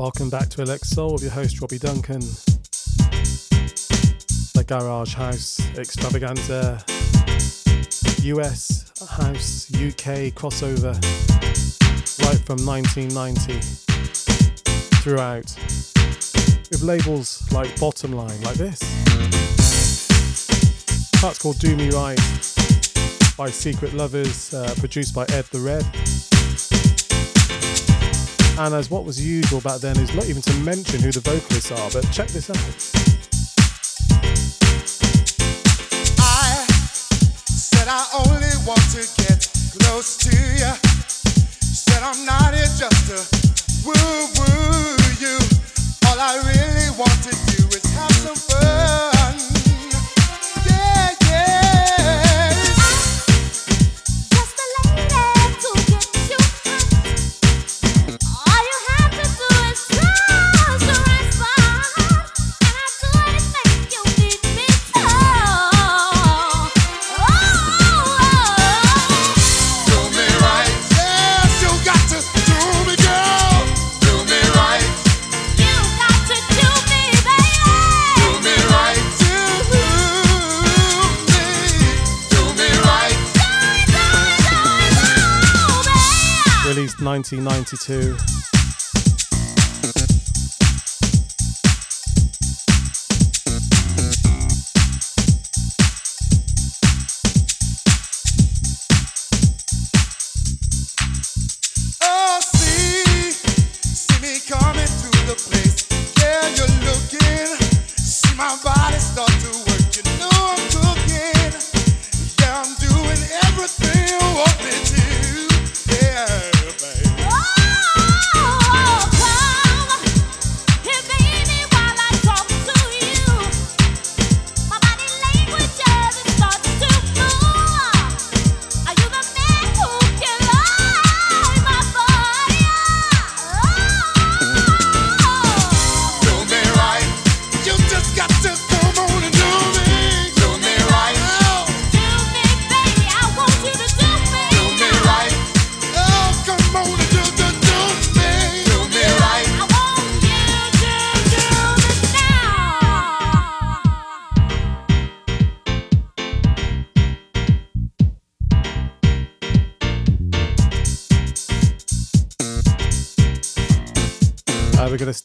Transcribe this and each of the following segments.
Welcome back to Elect Soul with your host Robbie Duncan. The Garage House Extravaganza, US House UK crossover, right from 1990 throughout, with labels like Bottom Line, like this. That's called Do Me Right by Secret Lovers, uh, produced by Ed the Red. And as what was usual back then is not even to mention who the vocalists are, but check this out. I said I only want to get close to you. Said I'm not here just to woo woo you. All I really want to do is have some fun. 1992.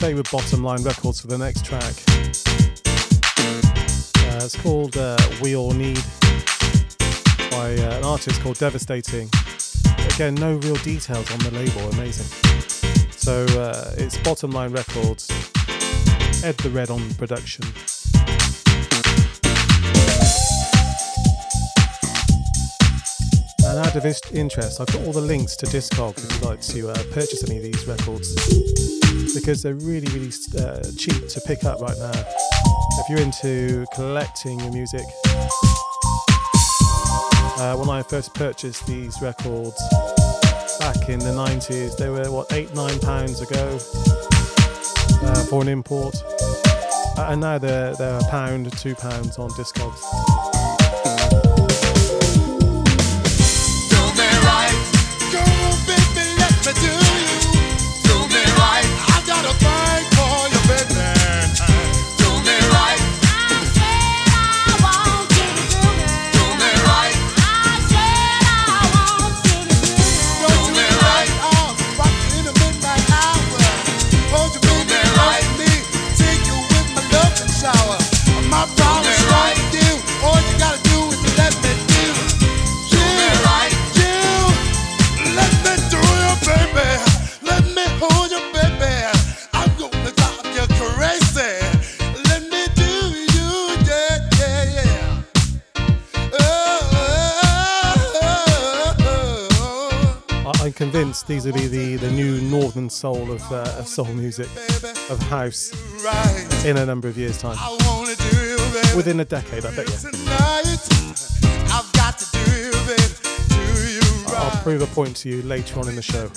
Stay with Bottom Line Records for the next track. Uh, it's called uh, We All Need by uh, an artist called Devastating. Again, no real details on the label, amazing. So uh, it's Bottom Line Records, Ed the Red on production. And out of interest, I've got all the links to Discogs if you'd like to uh, purchase any of these records because they're really, really uh, cheap to pick up right now. If you're into collecting your music, uh, when I first purchased these records back in the 90s, they were what eight, nine pounds ago uh, for an import, and now they're they're a pound, two pounds on Discogs. Convinced these will be the, the new northern soul of, uh, of soul music, of house, in a number of years' time. Within a decade, I bet you. I'll prove a point to you later on in the show.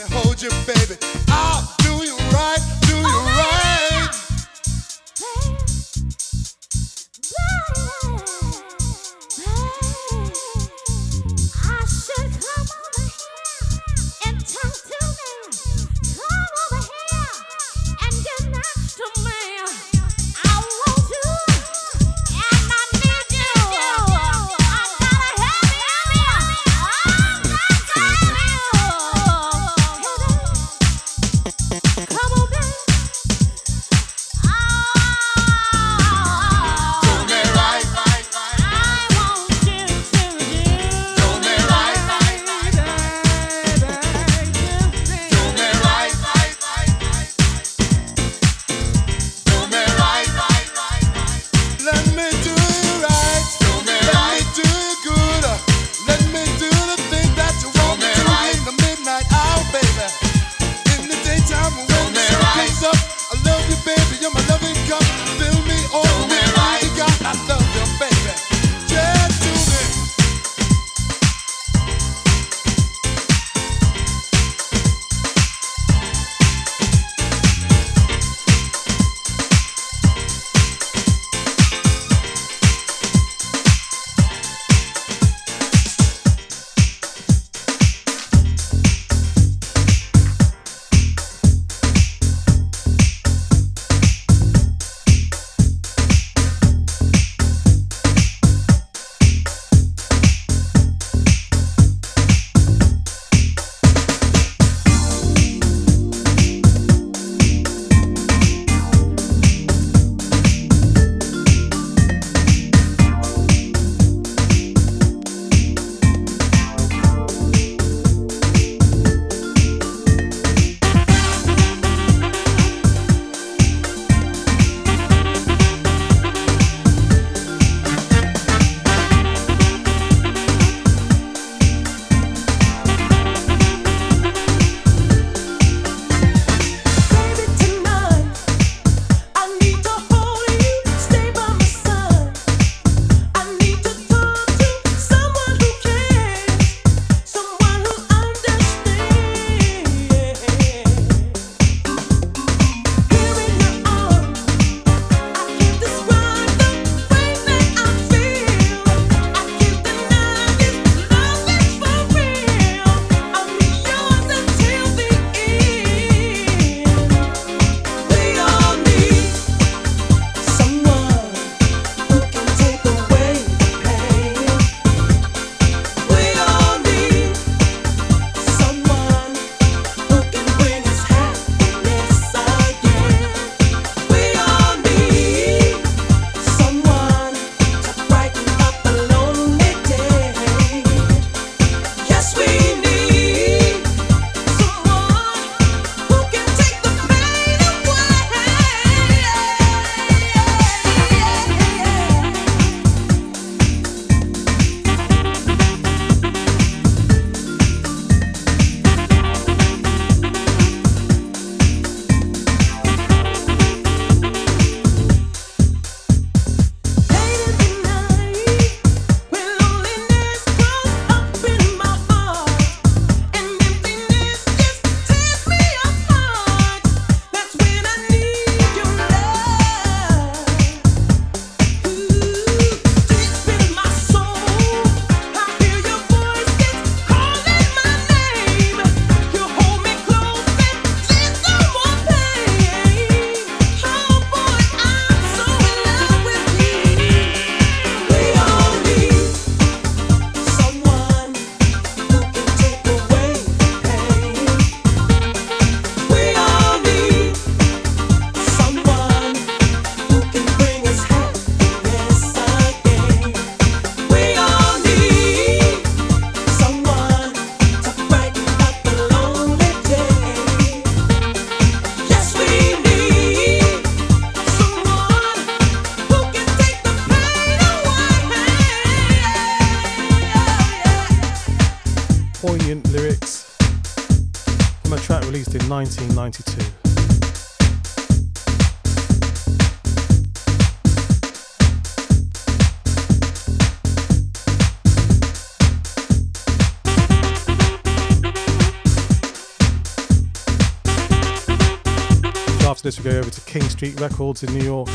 Go over to King Street Records in New York.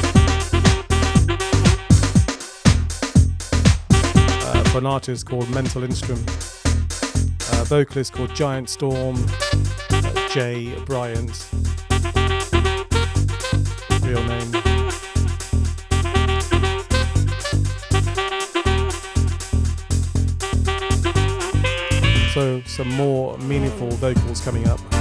Uh, for an artist called Mental Instrument. A vocalist called Giant Storm, uh, Jay Bryant. Real name. So, some more meaningful vocals coming up.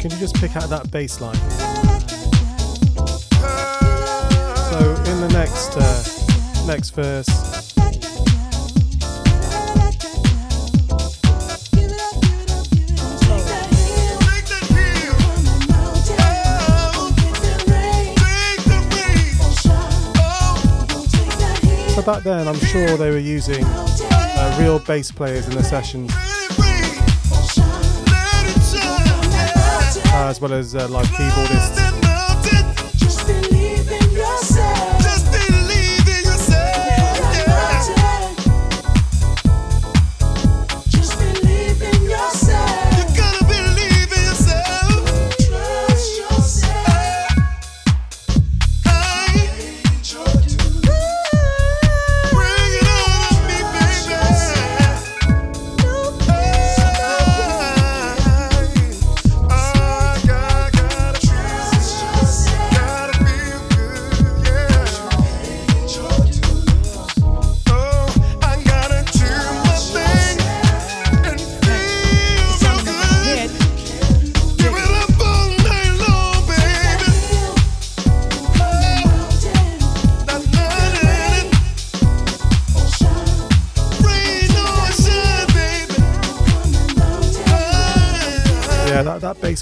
Can you just pick out that bass line? So in the next uh, next verse, So back then, I'm sure they were using uh, real bass players in the sessions, uh, as well as uh,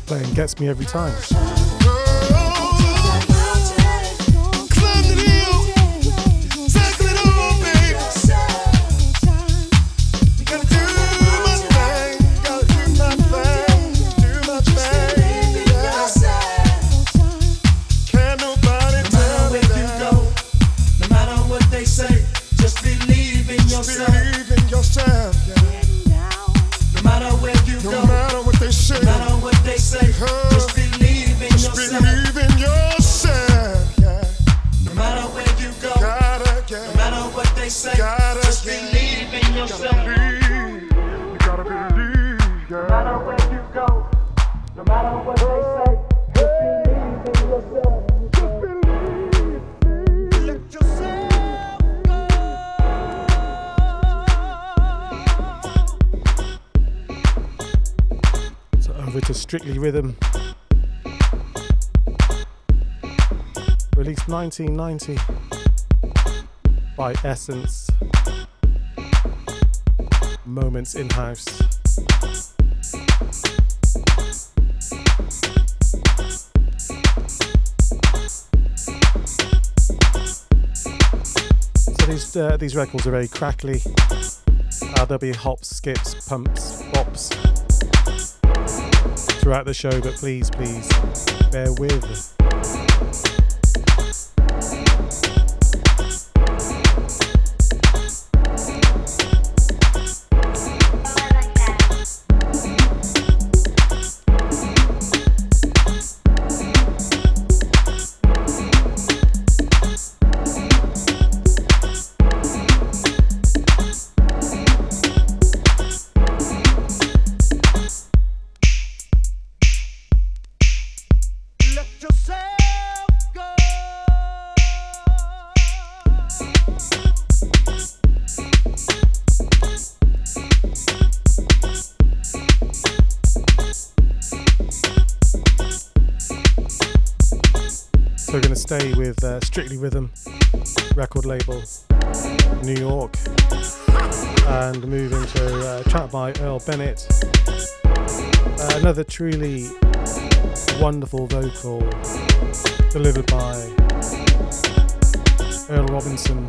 live keyboardists. gets me every time. Rhythm. Released 1990 by Essence. Moments in House. So these uh, these records are very crackly. Uh, there'll be hops, skips, pumps, bops throughout the show, but please, please bear with. Strictly Rhythm record label, New York, and move into uh, a track by Earl Bennett. Uh, another truly wonderful vocal delivered by Earl Robinson.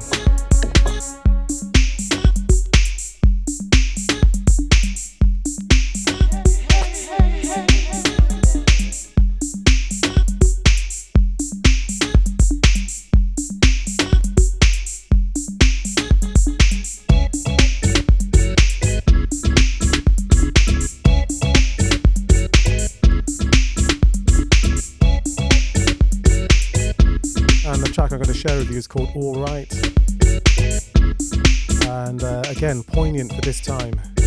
Called All Right. And uh, again, poignant for this time.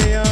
Your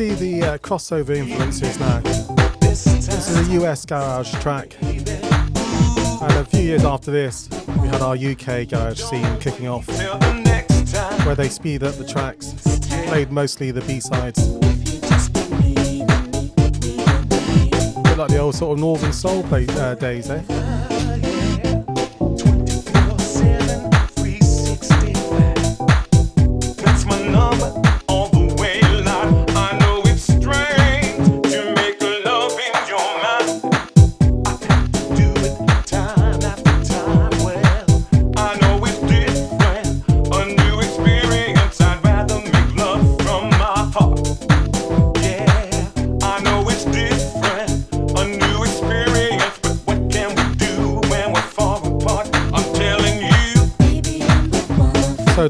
see the uh, crossover influences now. This is a US garage track. And a few years after this, we had our UK garage scene kicking off, where they speed up the tracks, played mostly the B sides. Like the old sort of Northern Soul play, uh, days, eh?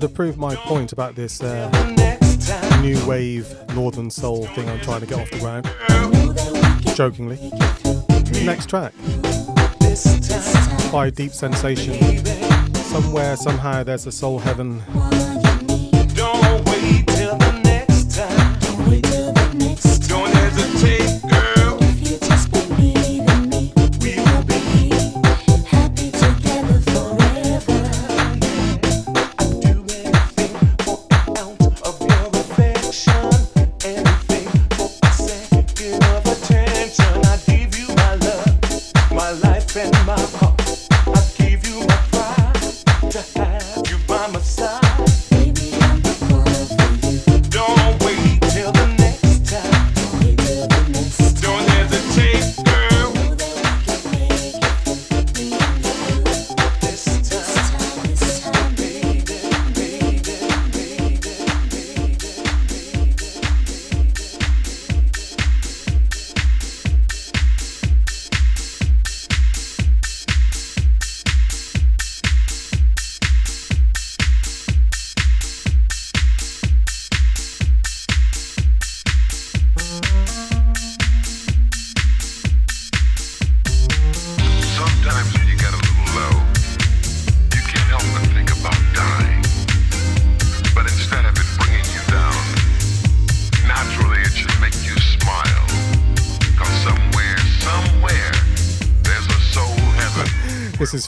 to prove my point about this uh, new wave northern soul thing I'm trying to get off the ground, jokingly, next track by Deep Sensation. Somewhere, somehow, there's a soul heaven. Don't wait till the next time. Don't hesitate.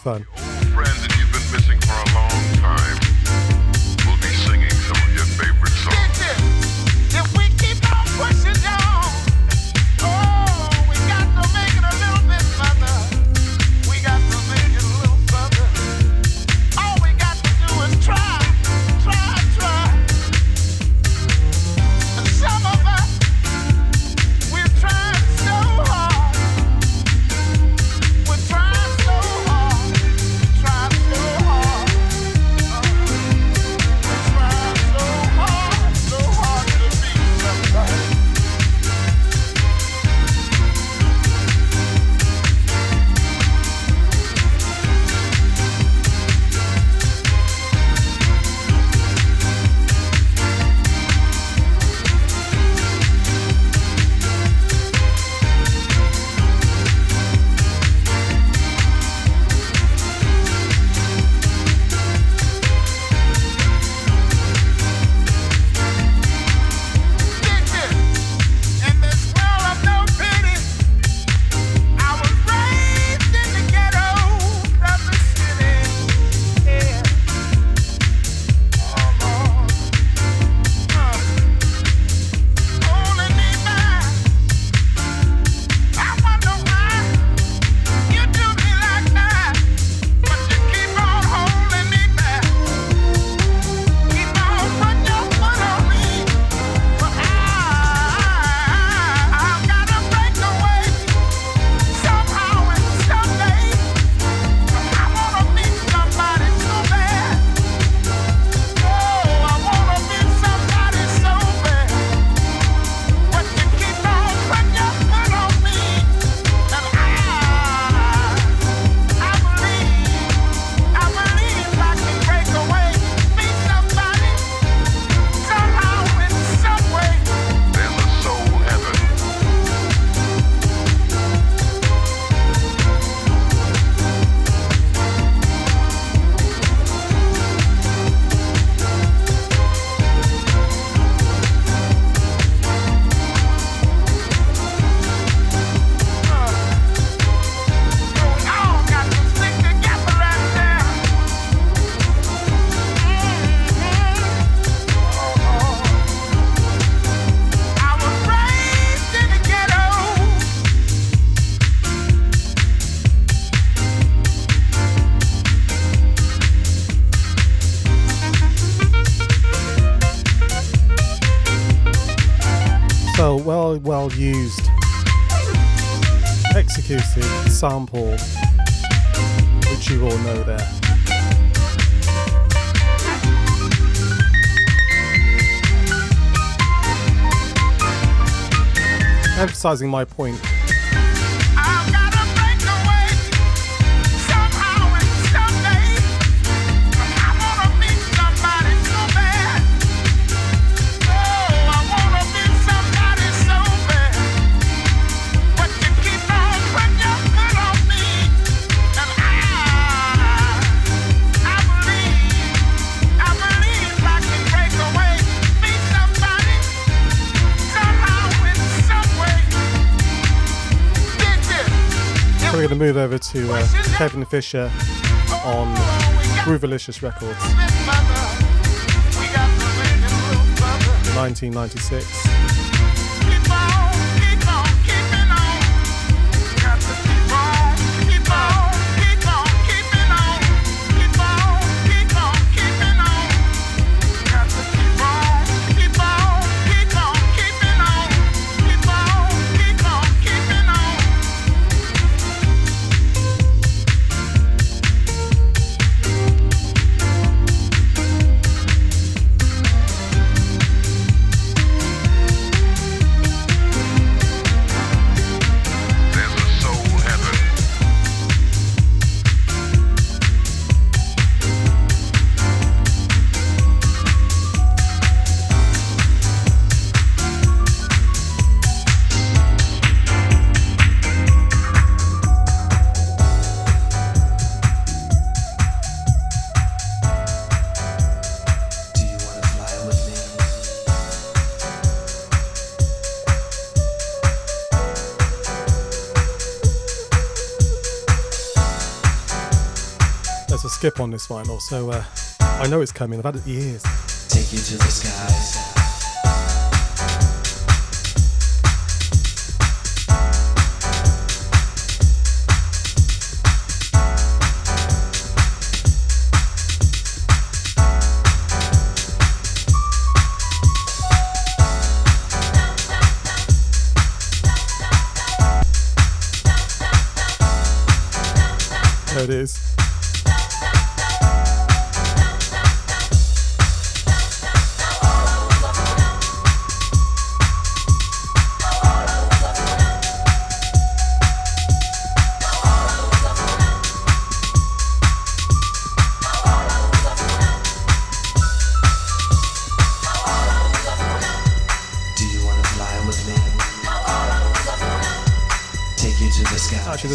fun. Well, used, executed sample, which you all know there. Emphasizing my point. Move over to uh, Cevin Fisher on Groovalicious Records, 1996. Skip on this vinyl, so uh, I know it's coming. I've had it years. Take you to the.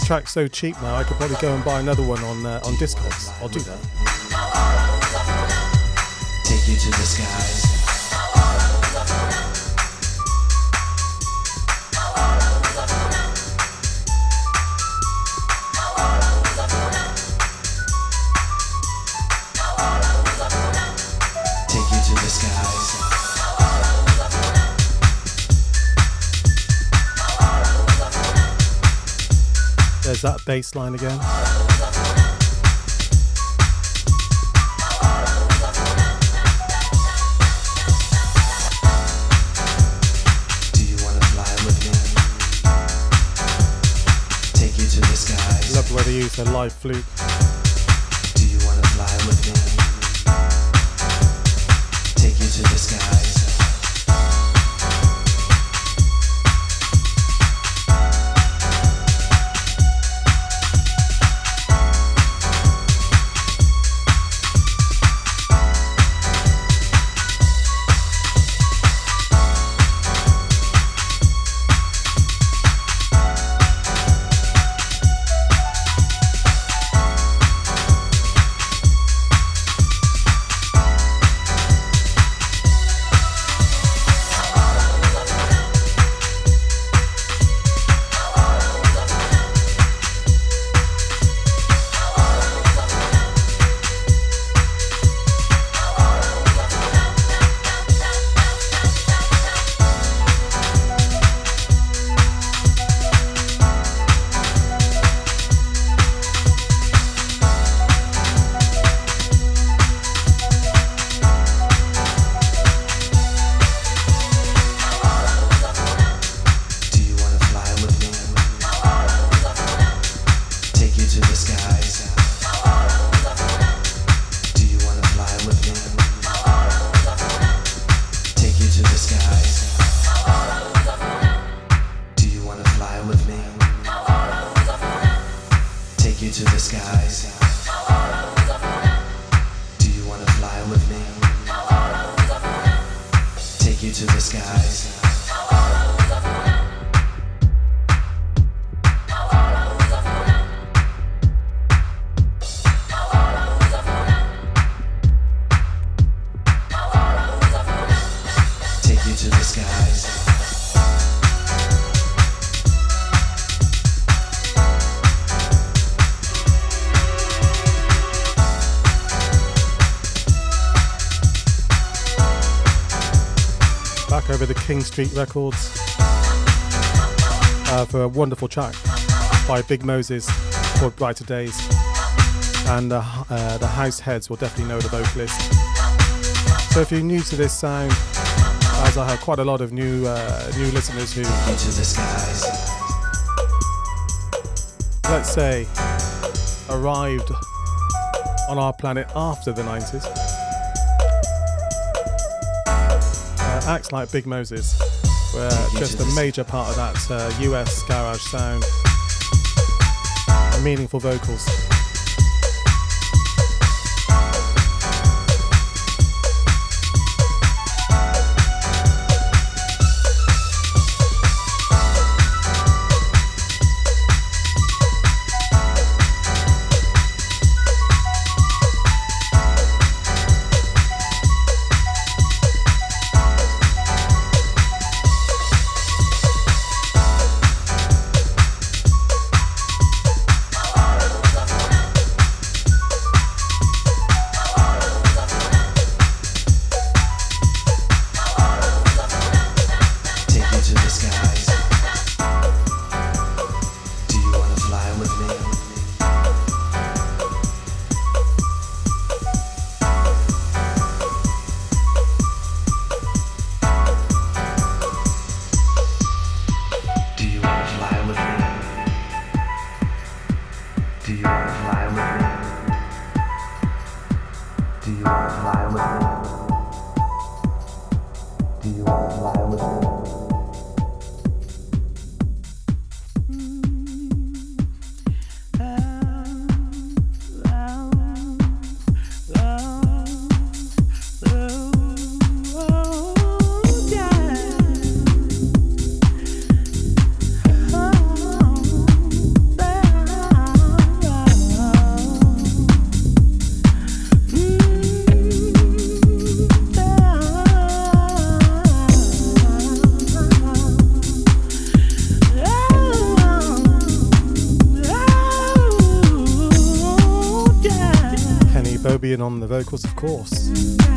Track's so cheap now, I could probably go and buy another one on uh, on Discogs. I'll do that. Take you to the skies. There's that bass line again. Do you wanna fly with me? Take you to the skies. Love the way they use their live flute. King Street Records uh, for a wonderful track by Big Moses called Brighter Days. And uh, uh, the House Heads will definitely know the vocalist. So if you're new to this sound, as I have quite a lot of new uh, new listeners who, the let's say, arrived on our planet after the 90s. Acts like Big Moses were just a major part of that uh, US garage sound. Meaningful vocals. On the vocals, of course.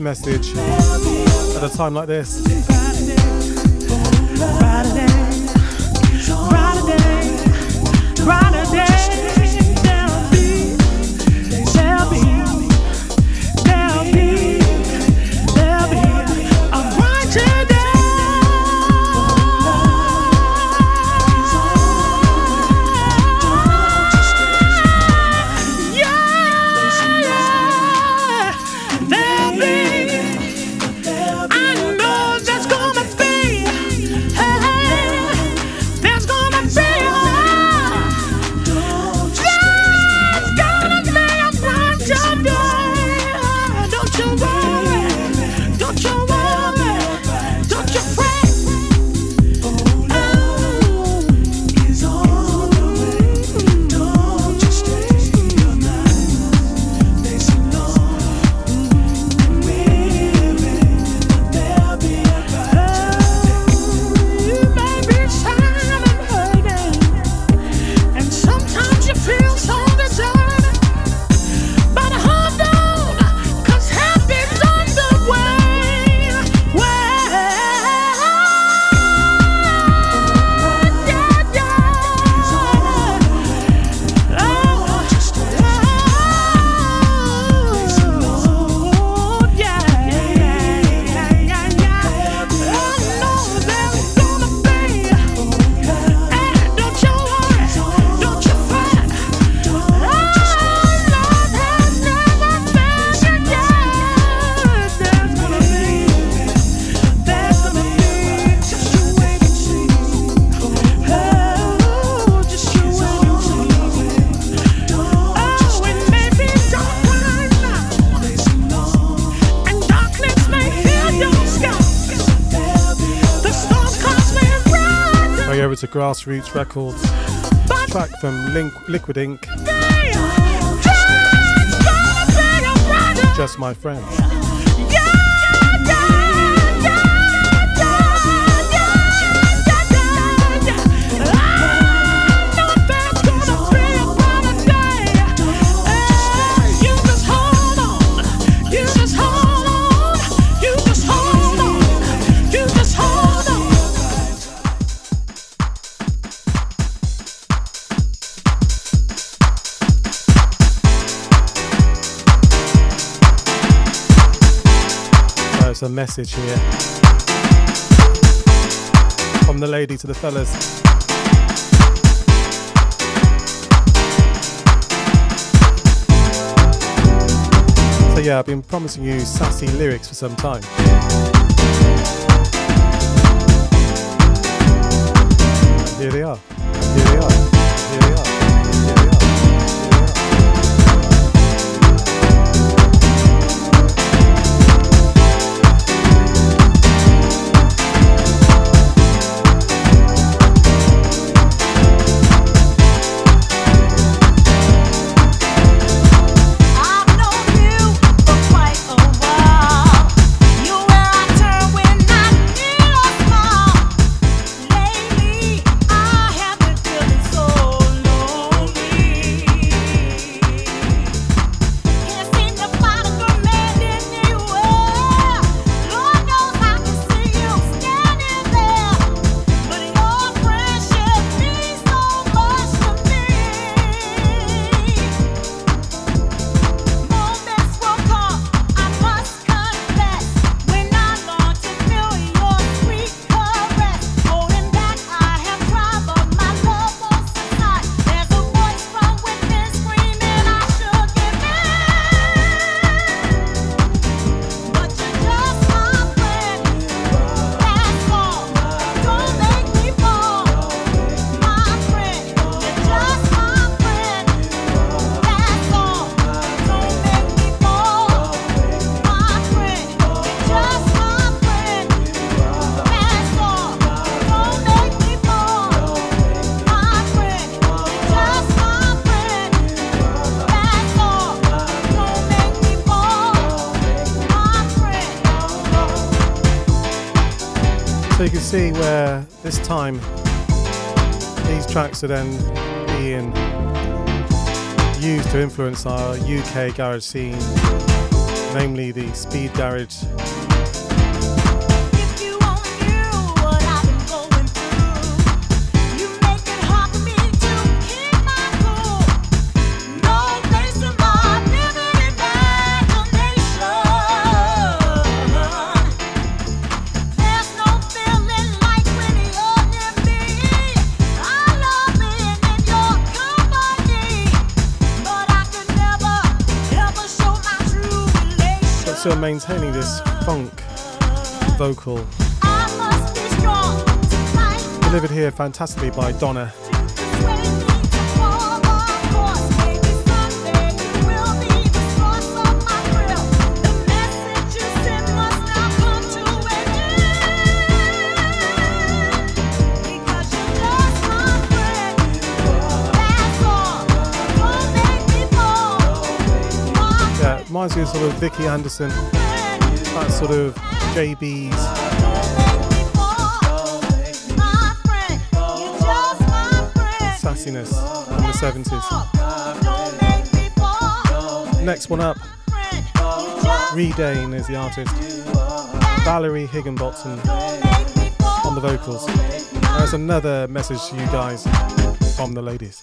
message at a time like this. Grassroots Records. Track from Link, Liquid Inc. Just my friend. us a message here. From the lady to the fellas. So, yeah, I've been promising you sassy lyrics for some time. Here they are. This time, these tracks are then being used to influence our UK garage scene, namely the speed garage maintaining this funk vocal. Delivered here fantastically by Donnah. Reminds me of sort of Vicki Anderson, that sort of JB's sassiness from the 70s. Next one up, Redane is the artist, Valerie Higginbotham on the vocals. There's another message to you guys from the ladies.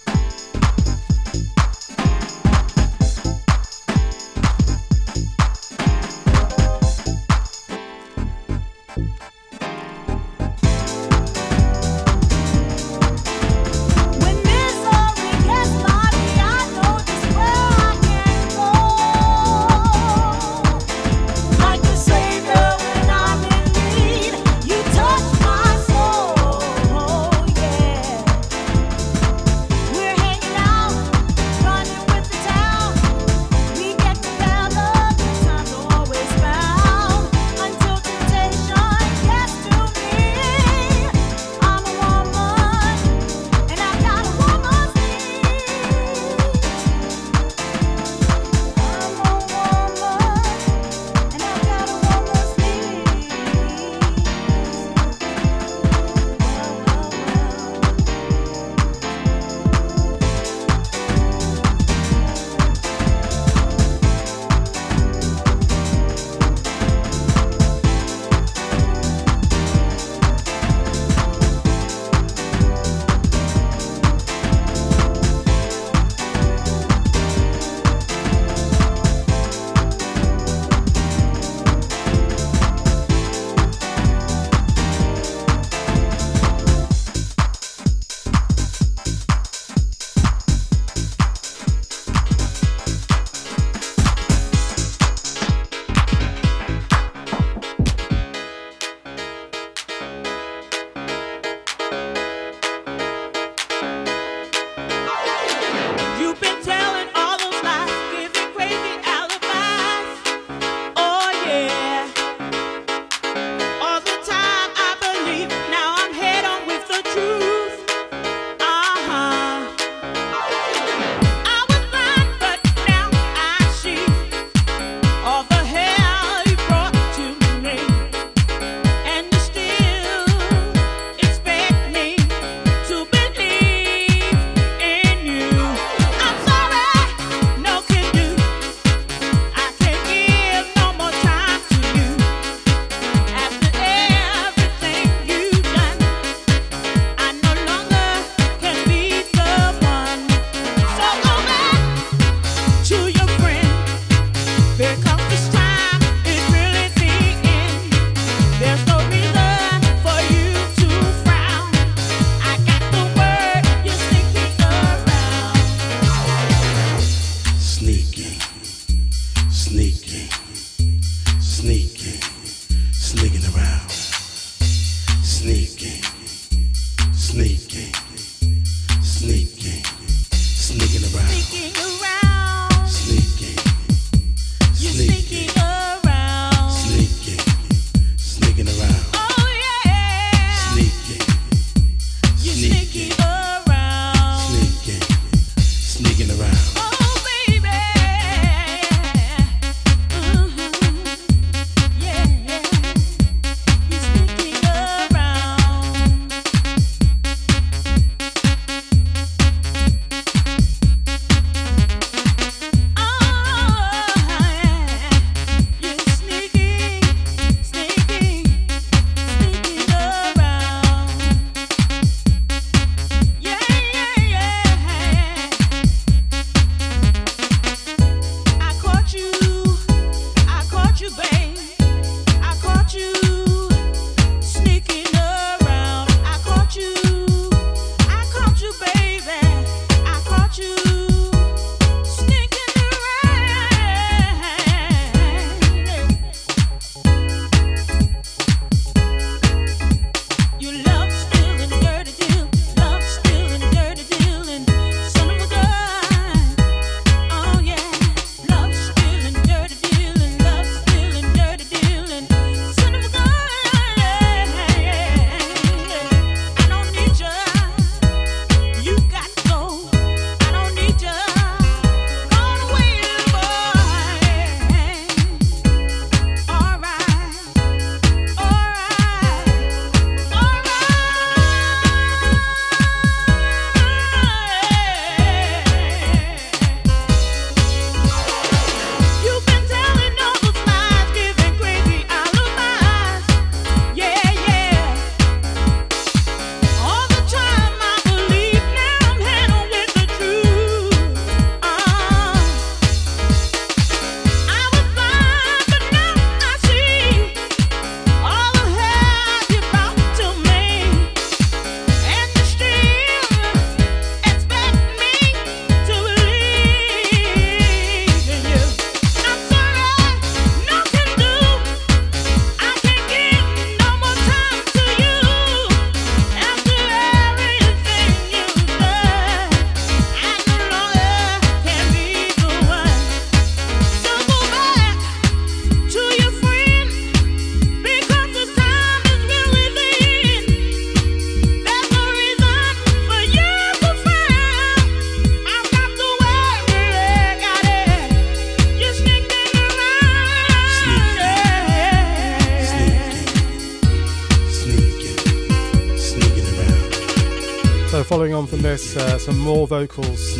this, uh, some more vocals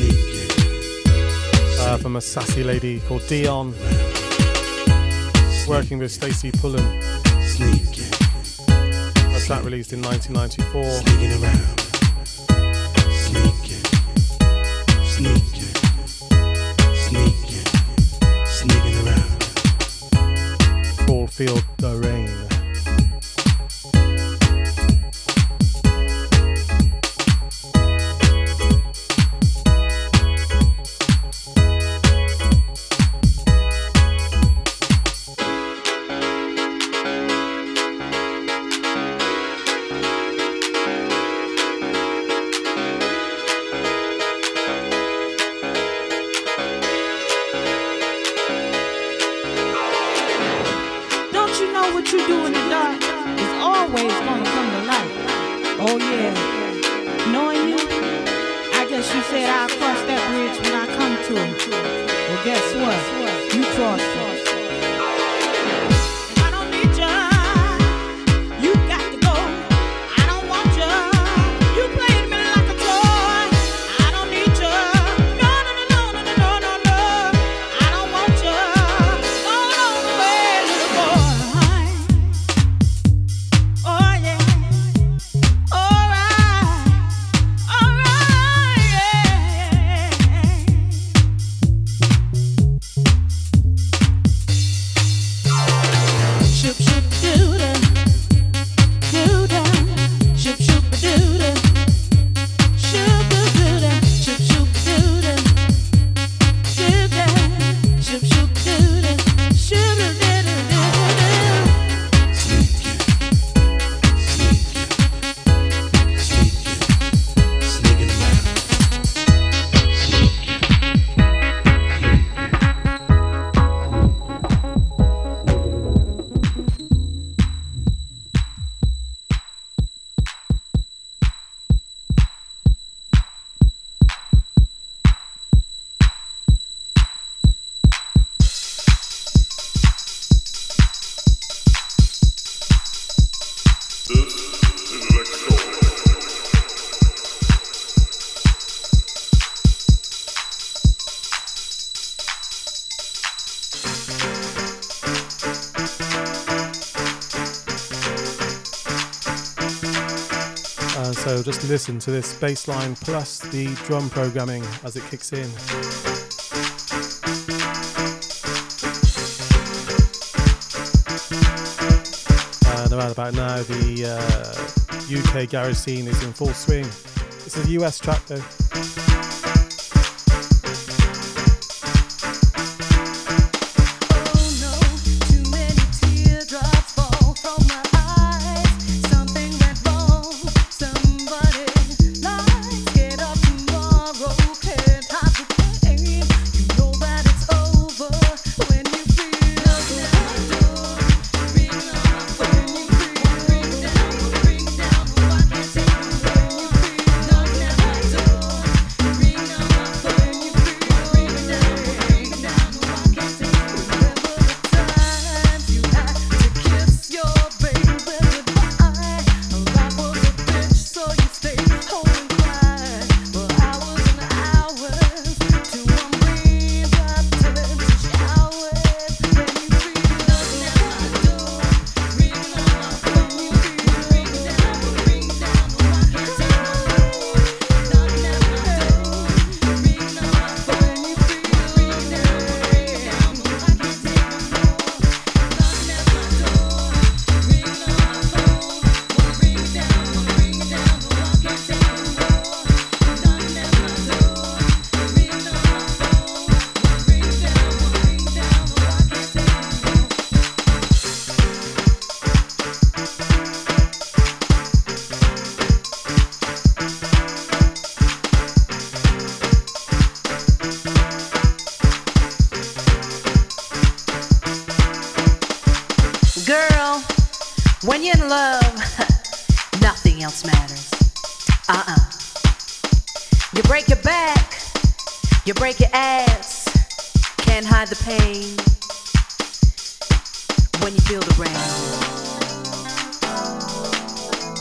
uh, from a sassy lady called Dion, working with Stacey Pullen. A track released in 1994. Field the rain. So just listen to this bass line plus the drum programming as it kicks in. And around about now, the uh, UK garage scene is in full swing. It's a US track though.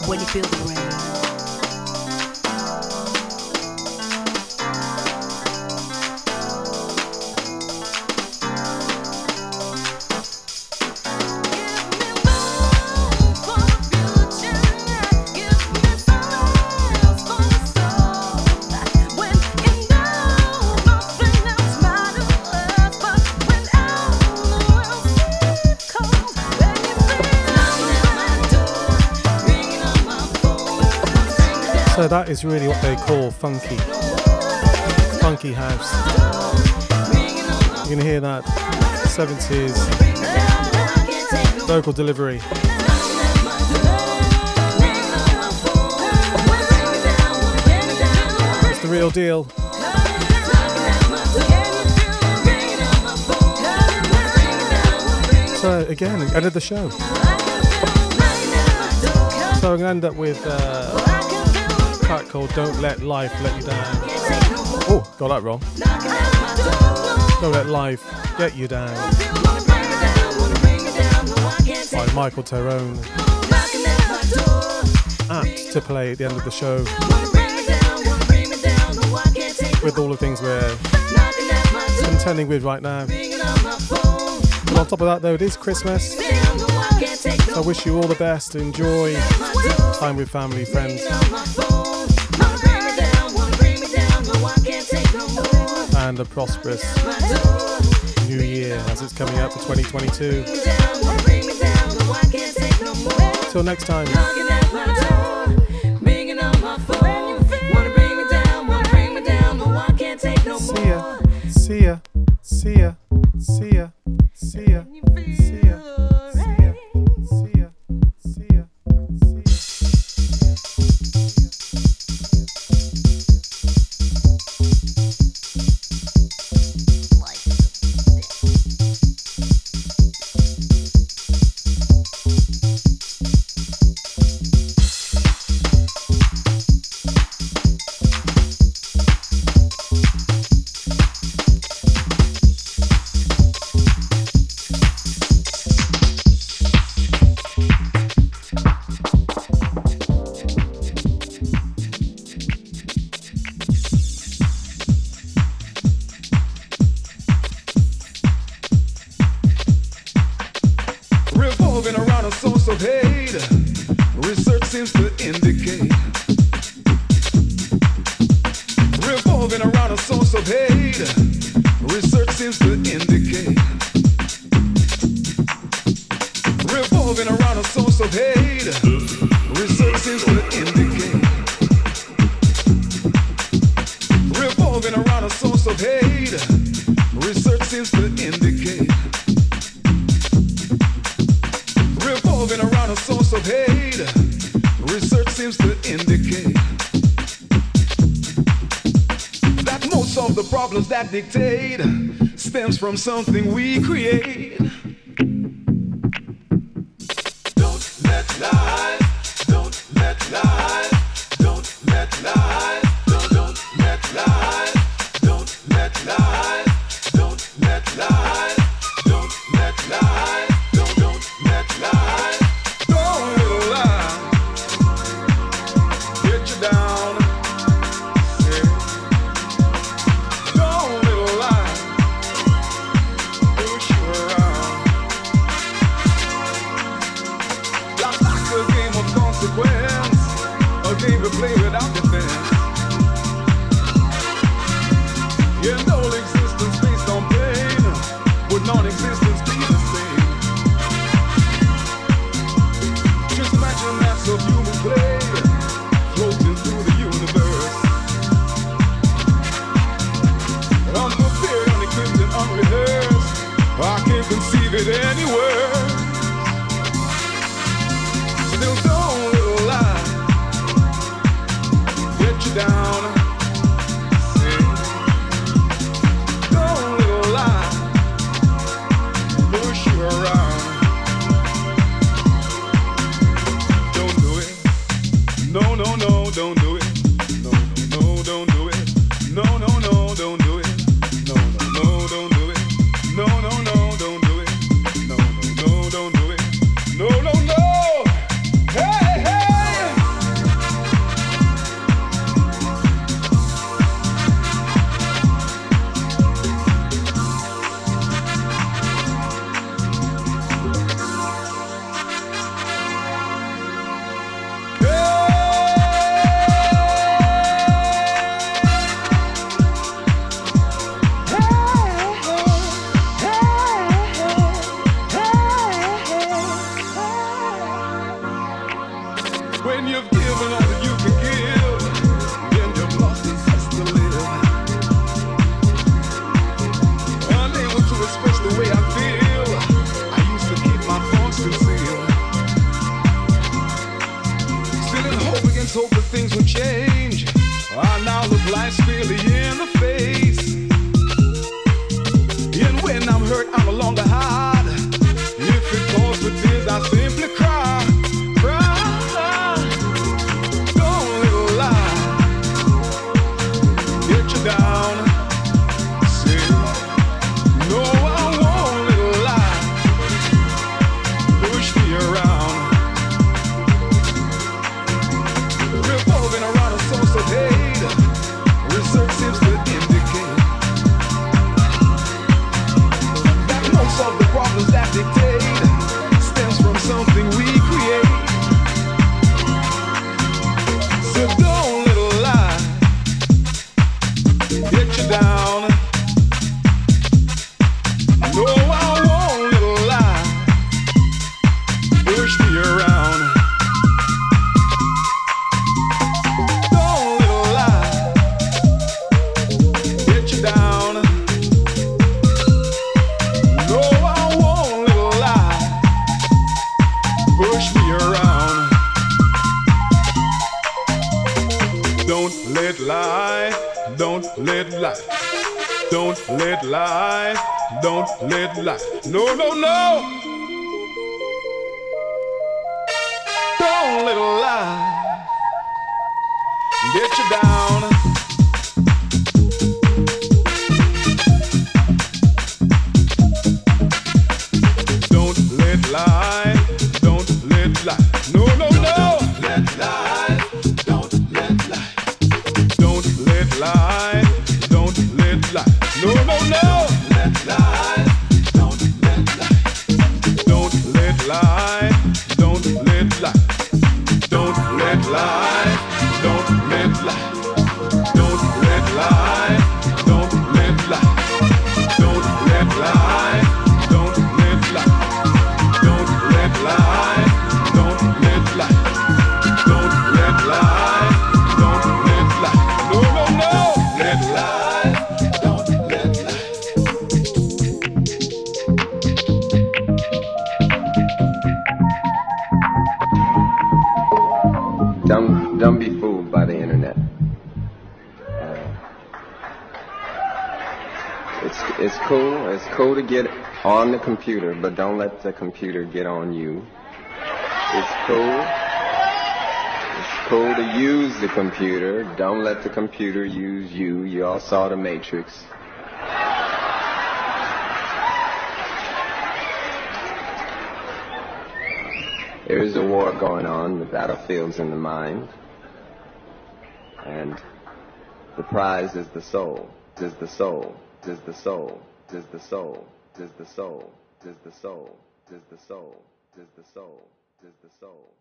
when you feel the rain. That is really what they call funky. Funky house. You can hear that 70s vocal delivery. It's the real deal. So again, end of the show. So I'm gonna end up with uh, track called "Don't Let Life Let You Down." Oh, got that wrong. Don't let life get you down by Michael Tyrone. Apt to play at the end of the show with all the things we're contending with right now. On top of that, though, it is Christmas. So I wish you all the best. Enjoy time with family, friends, and a prosperous new year as it's coming up for 2022. Till next time. Dictate stems from something we create. Don't let lie. No, no, no. Don't let get you down. the computer, but don't let the computer get on you. It's cool. It's cool to use the computer. Don't let the computer use you. You all saw the Matrix. There is a war going on, the battlefield's in the mind. And the prize is the soul, is the soul, is the soul, is the soul tis the soul, tis the soul, tis the soul, tis the soul, tis the soul.